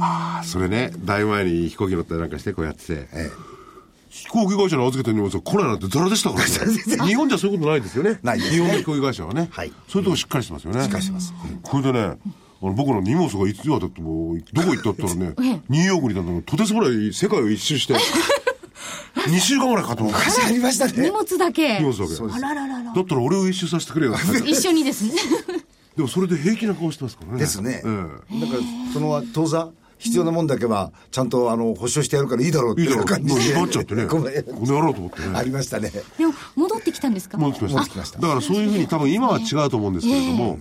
あそれね、だいぶ前に飛行機乗ったりなんかしてこうやってて、え飛行機会社の預けた荷物が来ないなんてザラでしたからね。日本じゃそういうことないですよね。ないですね日本の飛行機会社はね。はいそういうとこしっかりしてますよね。しっかりしてますこれでね、あの僕の荷物がいつやだってもう、どこ行ったったらね、ニューヨークにいたんだけど、とてつもない世界を一周して、2週間ぐらいかと思う。え。ありました荷ね。物だけ。荷物だけ。あらららら。だったら俺を一周させてくれよ。一緒にですね。でもそれで平気な顔してますからね。ですね。えだから、その当座、必要なもんだけは、ちゃんと、あの、保証してやるからいいだろうってえいいだろう。感じで。もうなっちゃってね。こごめんの野郎と思ってね。ありましたね。でも、戻ってきたんですか？戻ってきました。戻ってきましただからそういうふうに多分今は違うと思うんですけれども、やっ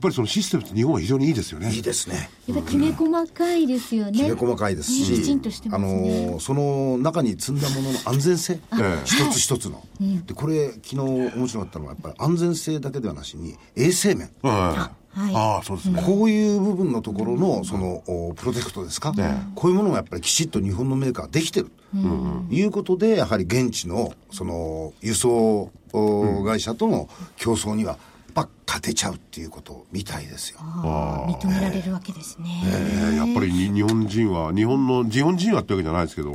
ぱりそのシステムって日本は非常にいいですよね。いいですね。やっぱきめ細かいですよね。きめ細かいですし、ねきちんとしてあますね。のその中に積んだものの安全性、え一つ一つの、でこれ昨日面白かったのはやっぱり安全性だけではなしに衛生面はい。はいああ、そうですね。こういう部分のところのそのおプロテクトですか、こういうものがやっぱりきちっと日本のメーカーできてるということでやはり現地のその輸送お会社との競争にはぱ勝てちゃうっていうことみたいですよ。認められるわけですね。えーやっぱりに日本人は、日本の、日本人はってわけじゃないですけど、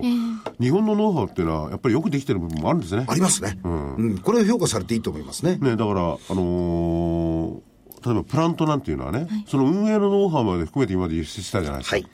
日本のノウハウっていうのは、やっぱりよくできてる部分もあるんですね。ありますね、うんこれは評価されていいと思いますね。ね、だから、あのー例えばプラントなんていうのはね、その運営のノウハウまで含めて今まで輸出したじゃないですか。はい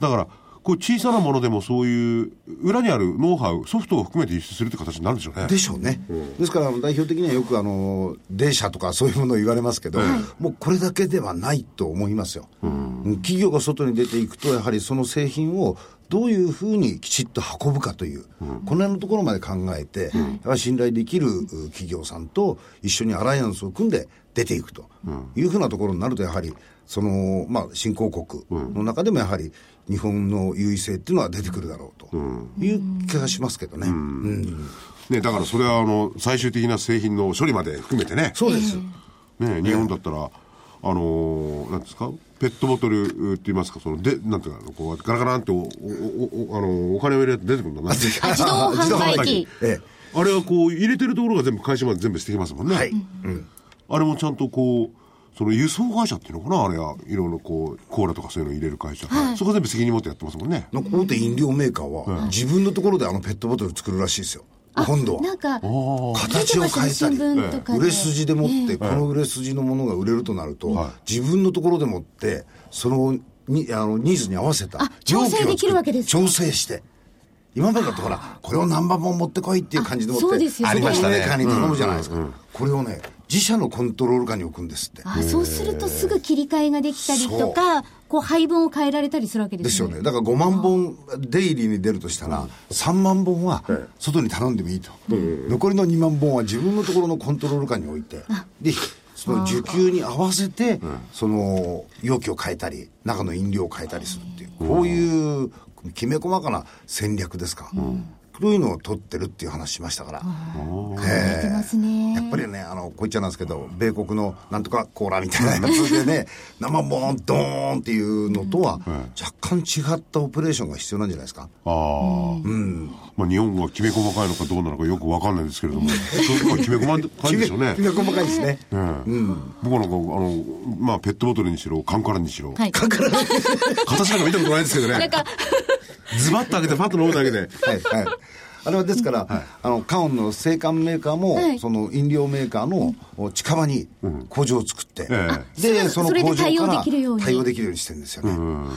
だから、こういう小さなものでもそういう、裏にあるノウハウ、ソフトを含めて輸出するって形になるんでしょうね。でしょうね、ですから代表的にはよくあのデーとかそういうものを言われますけど、もうこれだけではないと思いますよ、うん。企業が外に出ていくとやはりその製品をどういうふうにきちっと運ぶかという、この辺のところまで考えて、やはり信頼できるう企業さんと一緒にアライアンスを組んで出ていくというふうなところになるとやはりその、まあ、新興国の中でもやはり日本の優位性っていうのは出てくるだろうという気がしますけどね。うんね、だからそれはあの、最終的な製品の処理まで含めてね。そうです。ね、日本だったら、あのーなんですか、ペットボトルって言いますか、その、で、なんていうか、こう、ガラガランってお、お、お、あの、お金を入れて出てくるんだな。あ自動販売機。ええ。あれはこう、入れてるところが全部、会社まで全部してきますもんね。はい。だあれもちゃんとこう、その輸送会社っていうのかな？あれは、いろいろこう、コーラとかそういうの入れる会社。そこ全部責任持ってやってますもんね。なんか大手飲料メーカーは、自分のところであのペットボトル作るらしいですよ。今度は。なんか、形を変えたり、売れ筋でもって、この売れ筋のものが売れるとなると、自分のところでもって、そのにあのニーズに合わせたあ調整できるわけですか？調整して。今までだとほら、これを何番も持ってこいっていう感じでもって、ありましたね。ねメーカーに頼むじゃないですか。これをね、自社のコントロール下に置くんですって。あそうするとすぐ切り替えができたりとか、こう配分を変えられたりするわけでよね。ですすよね。だから5万本デイリーに出るとしたら、3万本は外に頼んでもいいと。残りの2万本は自分のところのコントロール下に置いて、で、その受給に合わせて、その容器を変えたり、中の飲料を変えたりするっていう、こういうきめ細かな戦略ですか。そういうのを取ってるっていう話しましたから。考えてますね。やっぱりね、あの、こう言っちゃなんですけど、米国のなんとかコーラみたいなやつでね、生ボーン、ドーンっていうのとは、若干違ったオペレーションが必要なんじゃないですか。ああ。まあ日本語がきめ細かいのかどうなのかよくわかんないんですけれども、そうきめ細かいんでしょうね き。め細かいですね。僕はなんか、あの、まあペットボトルにしろ、カンカラにしろ、はい。形なんか見たことないですけどね。なんか、ズバッと開けてパッと飲むだけで。はい、はい。あれはですから、あの、カオンの製缶メーカーも、はい。その飲料メーカーの近場に工場を作って、えで、すぐそれでその工場から対応できるように。してるんですよね。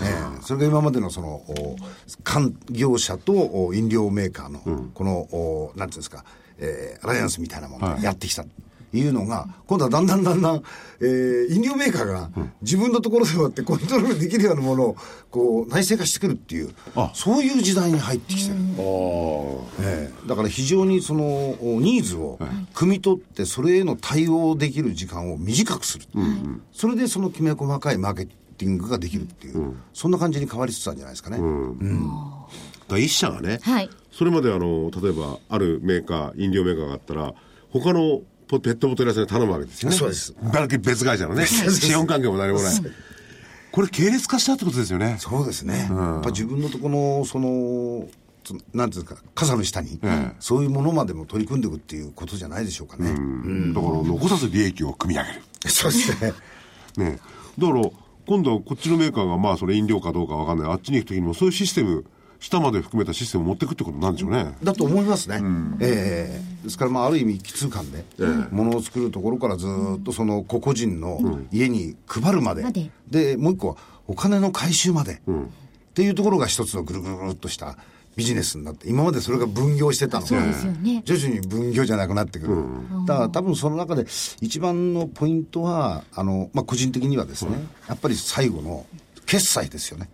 ええ。それが今までのその、お缶業者とお飲料メーカーの、この、おなんていうんですか、えーアライアンスみたいなものをやってきた。いうのが、今度はだんだんだんだん、えー飲料メーカーが自分のところでもってコントロールできるようなものを、こう、内製化してくるっていう、そういう時代に入ってきてる。ええだから非常にそのおニーズを汲み取ってそれへの対応できる時間を短くする、それでそのきめ細かいマーケティングができるっていう、そんな感じに変わりつつあるんじゃないですかね、だから一社がね、はい。それまであの例えばあるメーカー飲料メーカーがあったら他のポペットボトル屋さんに頼むわけですよね。そうです。別会社のね。資本関係も何もない。これ系列化したってことですよね。そうですね、やっぱ自分のとこのそのつなんていうんですか傘の下に、そういうものまでも取り組んでいくっていうことじゃないでしょうかね、だから残さず利益を組み上げる。そうですね。ね。だから今度はこっちのメーカーがまあそれ飲料かどうかわかんない。あっちに行く時にもそういうシステム下まで含めたシステムを持っていくってことなんでしょうね、だと思いますね。ええ。ですから、まあ、ある意味、奇通感で、ものを作るところからずっとその個々人の家に配るまで、まで。で、もう一個はお金の回収まで、っていうところが一つのぐるぐるっとしたビジネスになって、今までそれが分業してたので、そうですよね。徐々に分業じゃなくなってくる。だから多分その中で一番のポイントは、あの、まあ、個人的にはですね、やっぱり最後の決済ですよね。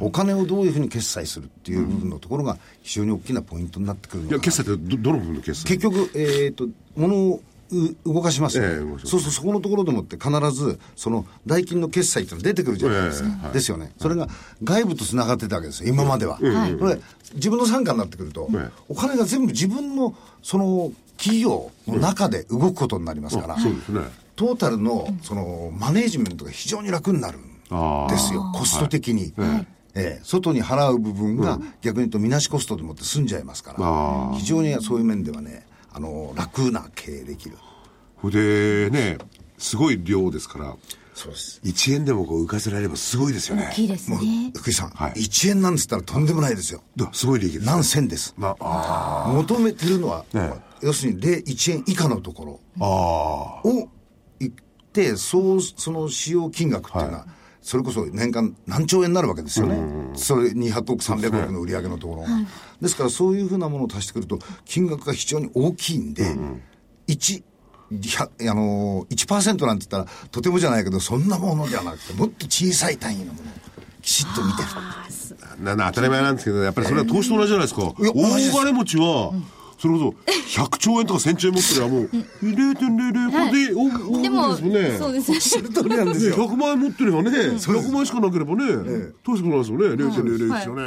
お金をどういうふうに決済するっていう部分のところが非常に大きなポイントになってくるいや決済ってどどの部分の決済？結局、えっ、と、物をう動かしますよね、ええ動かします。そうそう、そこのところでもって必ず、その代金の決済っていうの出てくるじゃないですか。ええはい。ですよね。それが外部と繋がってたわけですよ、今までは。これ、自分の傘下になってくると、ええ。お金が全部自分の、その、企業の中で動くことになりますから、そうですね。トータルの、その、マネージメントが非常に楽になるんですよ、コスト的に。ええ外に払う部分が逆に言うとみなしコストでもって済んじゃいますから、非常にそういう面ではね、あの、楽な経営できる。でねすごい量ですからそうです。1円でもこう浮かせられればすごいですよね大きいですもうね。、福井さん、はい1円なんつったらとんでもないですよ。だすごい利益です何銭です。なあ求めてるのは、ね要するに0、1円以下のところああを行って、そう、その使用金額っていうのは、それこそ年間何兆円になるわけですよね。それ200億、300億の売り上げのところが。ですからそういうふうなものを足してくると、金額が非常に大きいんで、1、100あのー、1%なんて言ったらとてもじゃないけど、そんなものじゃなくて、もっと小さい単位のものをきちっと見てる。なな当たり前なんですけどやっぱりそれは投資と同じじゃないですか大金持ちはそれこそ100兆円とか1000兆円持ってりゃもう0.00これでおおでも、ですもんね。そうです。その通りなんですね、よ。100万円持ってればね、100万円しかなければね、どうしてことなんですよね、0.00ですよね。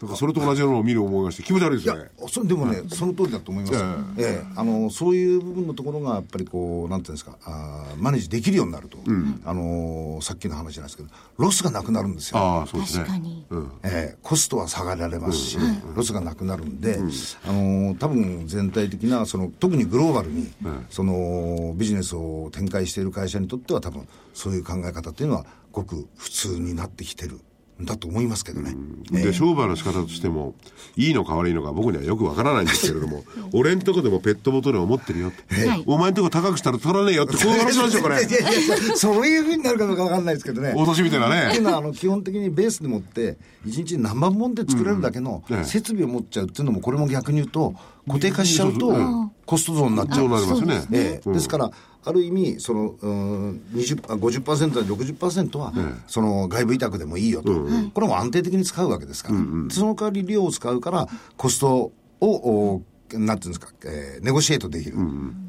だからそれと同じようなのを見る思いがして気持ち悪いですよね。それでもね、その通りだと思います、ええ。あのそういう部分のところがやっぱりこうなんていうんですかあーマネージできるようになると、あのさっきの話じゃないですけどロスがなくなるんですよ。ああ、そうですね。確かに。ええ。コストは下がられますし、ロスがなくなるんで、あの多分全体的なその特にグローバルに、そのビジネスを展開している会社にとっては多分そういう考え方っていうのはごく普通になってきてる。んだと思いますけどね。ええで、商売の仕方としても、いいのか悪いのか僕にはよくわからないんですけれども、俺んとこでもペットボトルを持ってるよって。はいお前んとこ高くしたら取らねえよって、こういう話なんですよ、これ。いやいやいやそういうふうになるかどうかわかんないですけどね。お年みたいなね。っていうのはあの基本的にベースでもって一日何万本で作れるだけの設備を持っちゃうっていうのもこれも逆に言うと固定化しちゃうとうんコスト増になっちゃそううなりますよね。ええ。ですから、ある意味、その、うん、20あ50%や60%は、その外部委託でもいいよと、これも安定的に使うわけですから、その代わり量を使うから、コストを、おなんていうんですか、えーネゴシエートできる、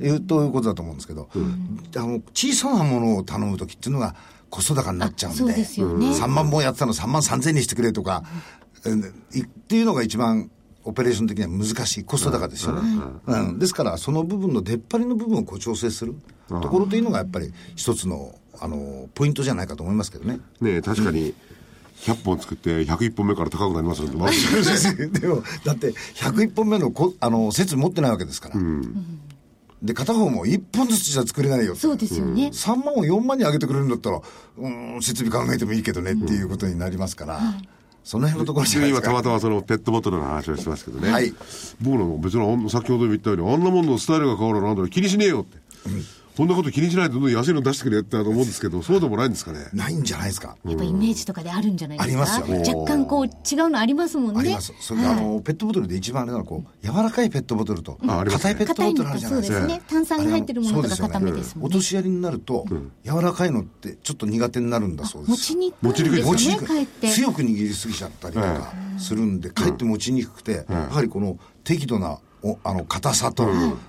いうということだと思うんですけど、あの小さなものを頼むときっていうのが、コスト高になっちゃうんで、あそうですよね。3万本やってたの3万3000にしてくれとか、うんいっていうのが一番オペレーション的には難しい、コスト高ですよね。うんですから、その部分の出っ張りの部分をこう調整するところというのが、やっぱり一つのあのポイントじゃないかと思いますけどね。ねえ確かに、100本作って101本目から高くなりますよって、ま ずでも、だって、101本目のこあの設備持ってないわけですから。で、片方も1本ずつじゃ作れないよ。そうですよね。3万を4万に上げてくれるんだったら、うん、設備考えてもいいけどねっていうことになりますから、その辺のところじゃないですか。今たまたまそのペットボトルの話をしてますけどね。はい僕の別に先ほども言ったように、あんなもんのスタイルが変わるなんだ気にしねえよって。こんなこと気にしないでどんどん安いの出してくれってと思うんですけど、そうでもないんですかね？ないんじゃないですか。やっぱイメージとかであるんじゃないですか？ありますよね若干こう違うのありますもんね。あります。それで、あの、ペットボトルで一番あれなのは、こう、柔らかいペットボトルと、硬いペットボトルあるじゃないですか。そうですね炭酸が入ってるものとか固めですもんねお年寄りになると、柔らかいのってちょっと苦手になるんだそうです。持ちにくい持ちにくい。強く握りすぎちゃったりとかするんで、かえって持ちにくくて、やはりこの適度なおあの硬さと、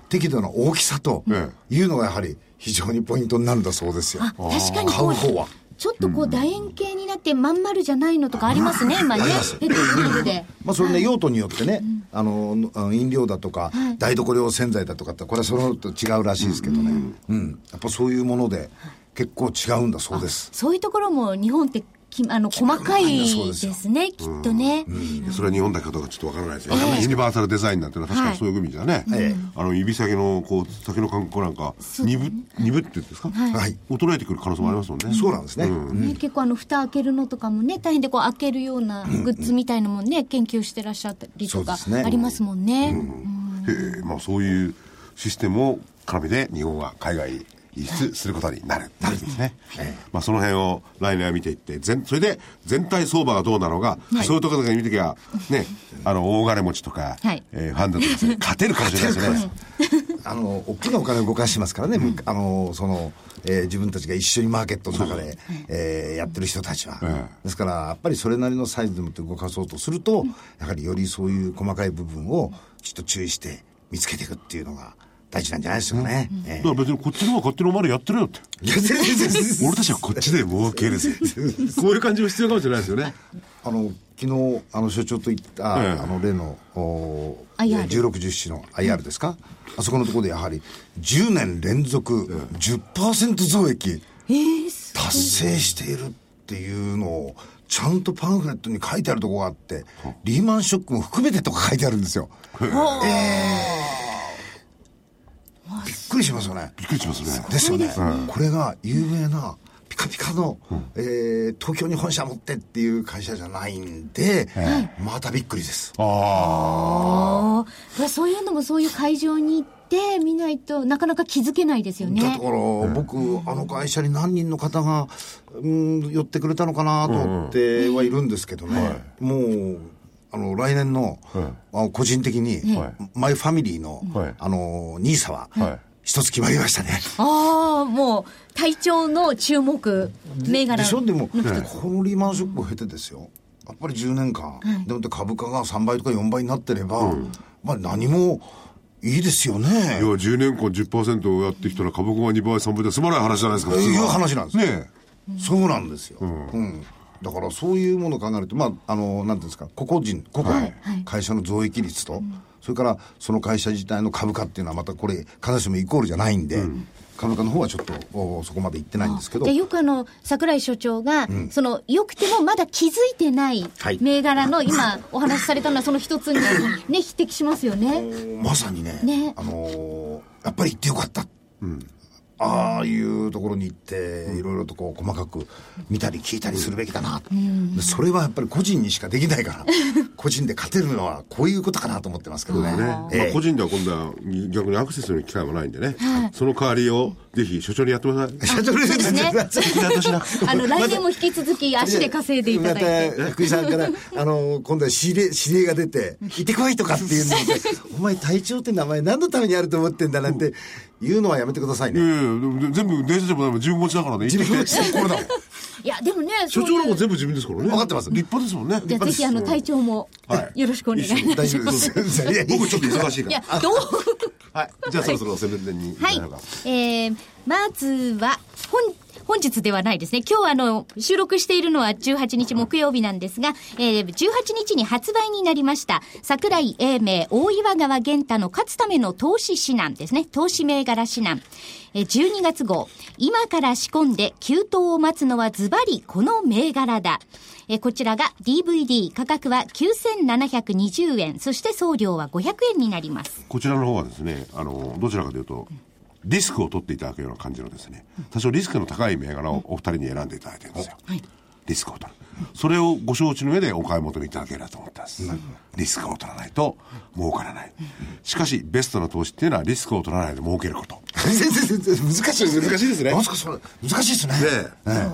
適度な大きさとえいうのがやはり非常にポイントになるんだそうですよ。あ、確かに買こうう方は。ちょっとこう楕円形になってまん丸じゃないのとかありますね、今ね。まあ、それね、用途によってね、あの、あの飲料だとか、台所用洗剤だとかって、これはそのと違うらしいですけどね。うん。やっぱそういうもので、結構違うんだそうです。そういうところも日本ってきあの細かいですね、きっとね。それは日本だけかどうかちょっとわからないですよ、ユニバーサルデザインなんていうのは確かにそういう意味じゃね、あの指先のこう先の観光なんか鈍鈍っていうんですか、はい。衰えてくる可能性もありますもんね、そうなんですね。ね、結構あの蓋開けるのとかもね大変でこう開けるようなグッズみたいのもね、研究してらっしゃったりとかありますもんね。へえまあ、そういうシステムを絡めて日本は海外に輸出することになる。なるんですね、まあ、その辺を来年は見ていって全それで全体相場がどうなのか、そういうところだけ見てきゃ ねあの大金持ちとか、はい。えーファンドとか 勝てるかもしれないですね。あの、大きなお金を動かしてますからね、あの、その、えー自分たちが一緒にマーケットの中で、えーやってる人たちは。ええ。ですから、やっぱりそれなりのサイズでもって動かそうとすると、やはりよりそういう細かい部分をきっと注意して見つけていくっていうのが大事なんじゃないですかね。えだから別にこっちの方が勝手にお前らやってるよって。えいや全然。全然俺たちはこっちで儲けるぜ。こういう感じも必要かもしれないですよね。あの昨日あの所長と言った、ええ。あの例のお IR 16、17の IR ですか、あそこのところでやはり10年連続10%増益達成しているっていうのをちゃんとパンフレットに書いてあるところがあってリーマンショックも含めてとか書いてあるんですよ。びっくりしますよね。びっくりしますね。ですよね。これが有名なピカピカの、えー東京に本社持ってっていう会社じゃないんで、またびっくりです。ああそういうのもそういう会場に行って見ないとなかなか気づけないですよね。だか。ら、僕、あの会社に何人の方が、うん、寄ってくれたのかなと思ってはいるんですけどね、もう、あの、来年の、あの個人的に、マイファミリーの、はい。あの、ニーサは、はい一つ決まりましたね。ああもう体調の注目銘柄。でしょ？でも、このリーマンショックを経てですよ。やっぱり10年間、でもって株価が3倍とか4倍になってれば、まあ何もいいですよね。要は10年間10%をやってきたら株価が2倍3倍で済まない話じゃないですかいう話なんですねそうなんですよ。うん。だからそういうものを考えると、まあ、あの、なんていうんですか、個々人、個々の会社の増益率と、それからその会社自体の株価っていうのはまたこれ、必ずしもイコールじゃないんで、株価の方はちょっとおそこまでいってないんですけど。でよくあの櫻井所長が、そのよくてもまだ気づいてないはい銘柄の今お話しされたのはその一つにね匹敵しますよね。まさにね、ねあのーやっぱり行ってよかった。ああいうところに行って、いろいろとこう細かく見たり聞いたりするべきだな、でそれはやっぱり個人にしかできないから、個人で勝てるのはこういうことかなと思ってますけどね。ねまあええ。個人では今度は逆にアクセスの機会もないんでね、その代わりをぜひ所長にやってください。社長そうですね。私だあの 来年も引き続き足で稼いでいただいて。また福井さんからあの今度は指令指令が出て「行ってこい」とかっていうので「お前隊長って名前何のためにあると思ってんだ」なんて言うのはやめてくださいいやね。いやでも全部電車でも自分持ちだからね。自分のこれだもん。いやでもね所長の方全部自分ですからね。分かってます立派ですもんね。じゃあぜひあの隊長もはいよろしくお願いします。大丈夫です。いやいや僕ちょっと忙しいから。いやどう？はい。じゃあそろそろ宣伝に。はい。えー、まずは、本、本日ではないですね。今日あの、収録しているのは18日木曜日なんですが、えー、18日に発売になりました、桜井英明大岩川源太の勝つための投資指南ですね。投資銘柄指南。え12月号、今から仕込んで急騰を待つのはズバリこの銘柄だ。えこちらが DVD 価格は9720円、そして送料は500円になります。こちらの方はですね、あの、どちらかというと、リスクを取っていただくような感じのですね、多少リスクの高い銘柄をお二人に選んでいただいてるんですよ。リスクを取る。それをご承知の上でお買い求めいただければと思ってます。リスクを取らないと儲からない。しかし、ベストな投資っていうのはリスクを取らないで儲けること。全然全然難しいです難しいですね難しいですね。ね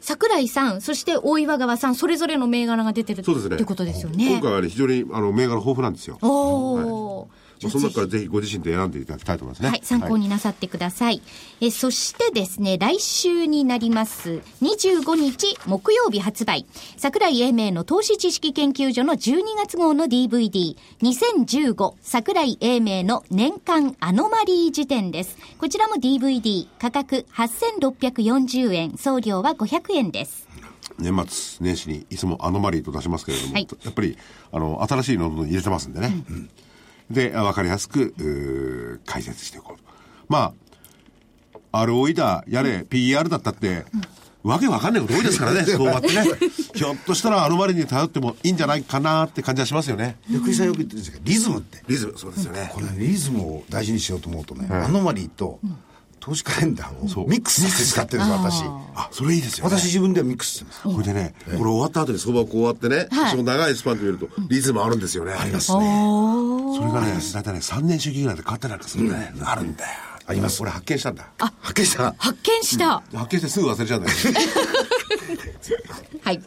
桜井さん、そして大岩川さん、それぞれの銘柄が出てるそうですね。ってことですよね。今回はね、非常にあの銘柄豊富なんですよ。おーまあその中からぜひご自身で選んでいただきたいと思いますね。はい、参考になさってください。え、そしてですね、来週になります、25日木曜日発売、桜井英明の投資知識研究所の12月号の DVD、2015桜井英明の年間アノマリー辞典です。こちらも DVD、価格8640円、送料は500円です。年末年始にいつもアノマリーと出しますけれども、はいやっぱりあの新しいのを入れてますんでね、で分かりやすくうー解説していこうと。まあ ROE だやれ PER だったって、わけわかんないこと多いですからね 相場ってね。ひょっとしたらアノマリーに頼ってもいいんじゃないかなって感じはしますよね。福井さんよく言ってるんですけどリズムって。リズムそうですよね、これリズムを大事にしようと思うとね、アノマリーと投資カレンダーをミックスして使ってるんです私。あそれいいですよね。私自分ではミックスしてるんです。これでね、これ終わった後に相場をこう終わってね、はい。その長いスパンで見ると、リズムあるんですよね。ありますおそれがね、大体ね、3年周期ぐらいで変わったりなんかするね、あるんだよ。あります。俺発見したんだ。発見した。発見した。発見してすぐ忘れちゃうんだよ。はい。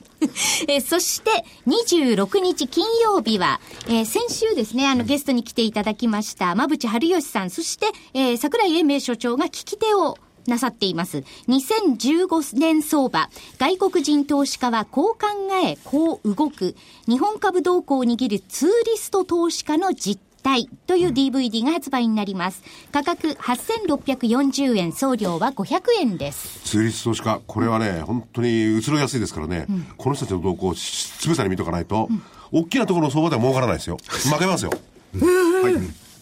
えーそして、26日金曜日は、えー先週ですね、あの、ゲストに来ていただきました、馬淵春吉さん、そして、えー桜井英明所長が聞き手をなさっています。2015年相場、外国人投資家はこう考え、こう動く、日本株動向を握るツーリスト投資家の実態という DVD が発売になります。価格8640円、送料は500円です。ツーリスト投資家、これはね、本当に移ろいやすいですからね、この人たちの動向をつぶさに見とかないと、大きなところの相場では儲からないですよ。負けますよ。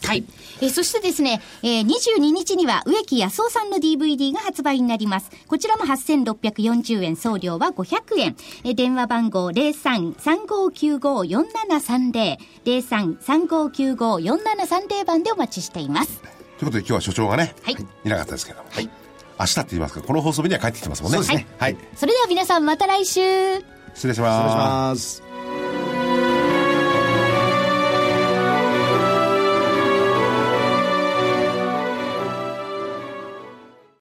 はい。えーそしてですね、えー22日には植木康夫さんの DVD が発売になります。こちらも8640円、送料は500円。えー電話番号03-3595-4730、03-3595-4730番でお待ちしています。ということで今日は所長がね、はいいなかったですけども、明日って言いますか、この放送日には帰ってきてますもんね。そうですねはい。それでは皆さんまた来週失礼しお願いします。ます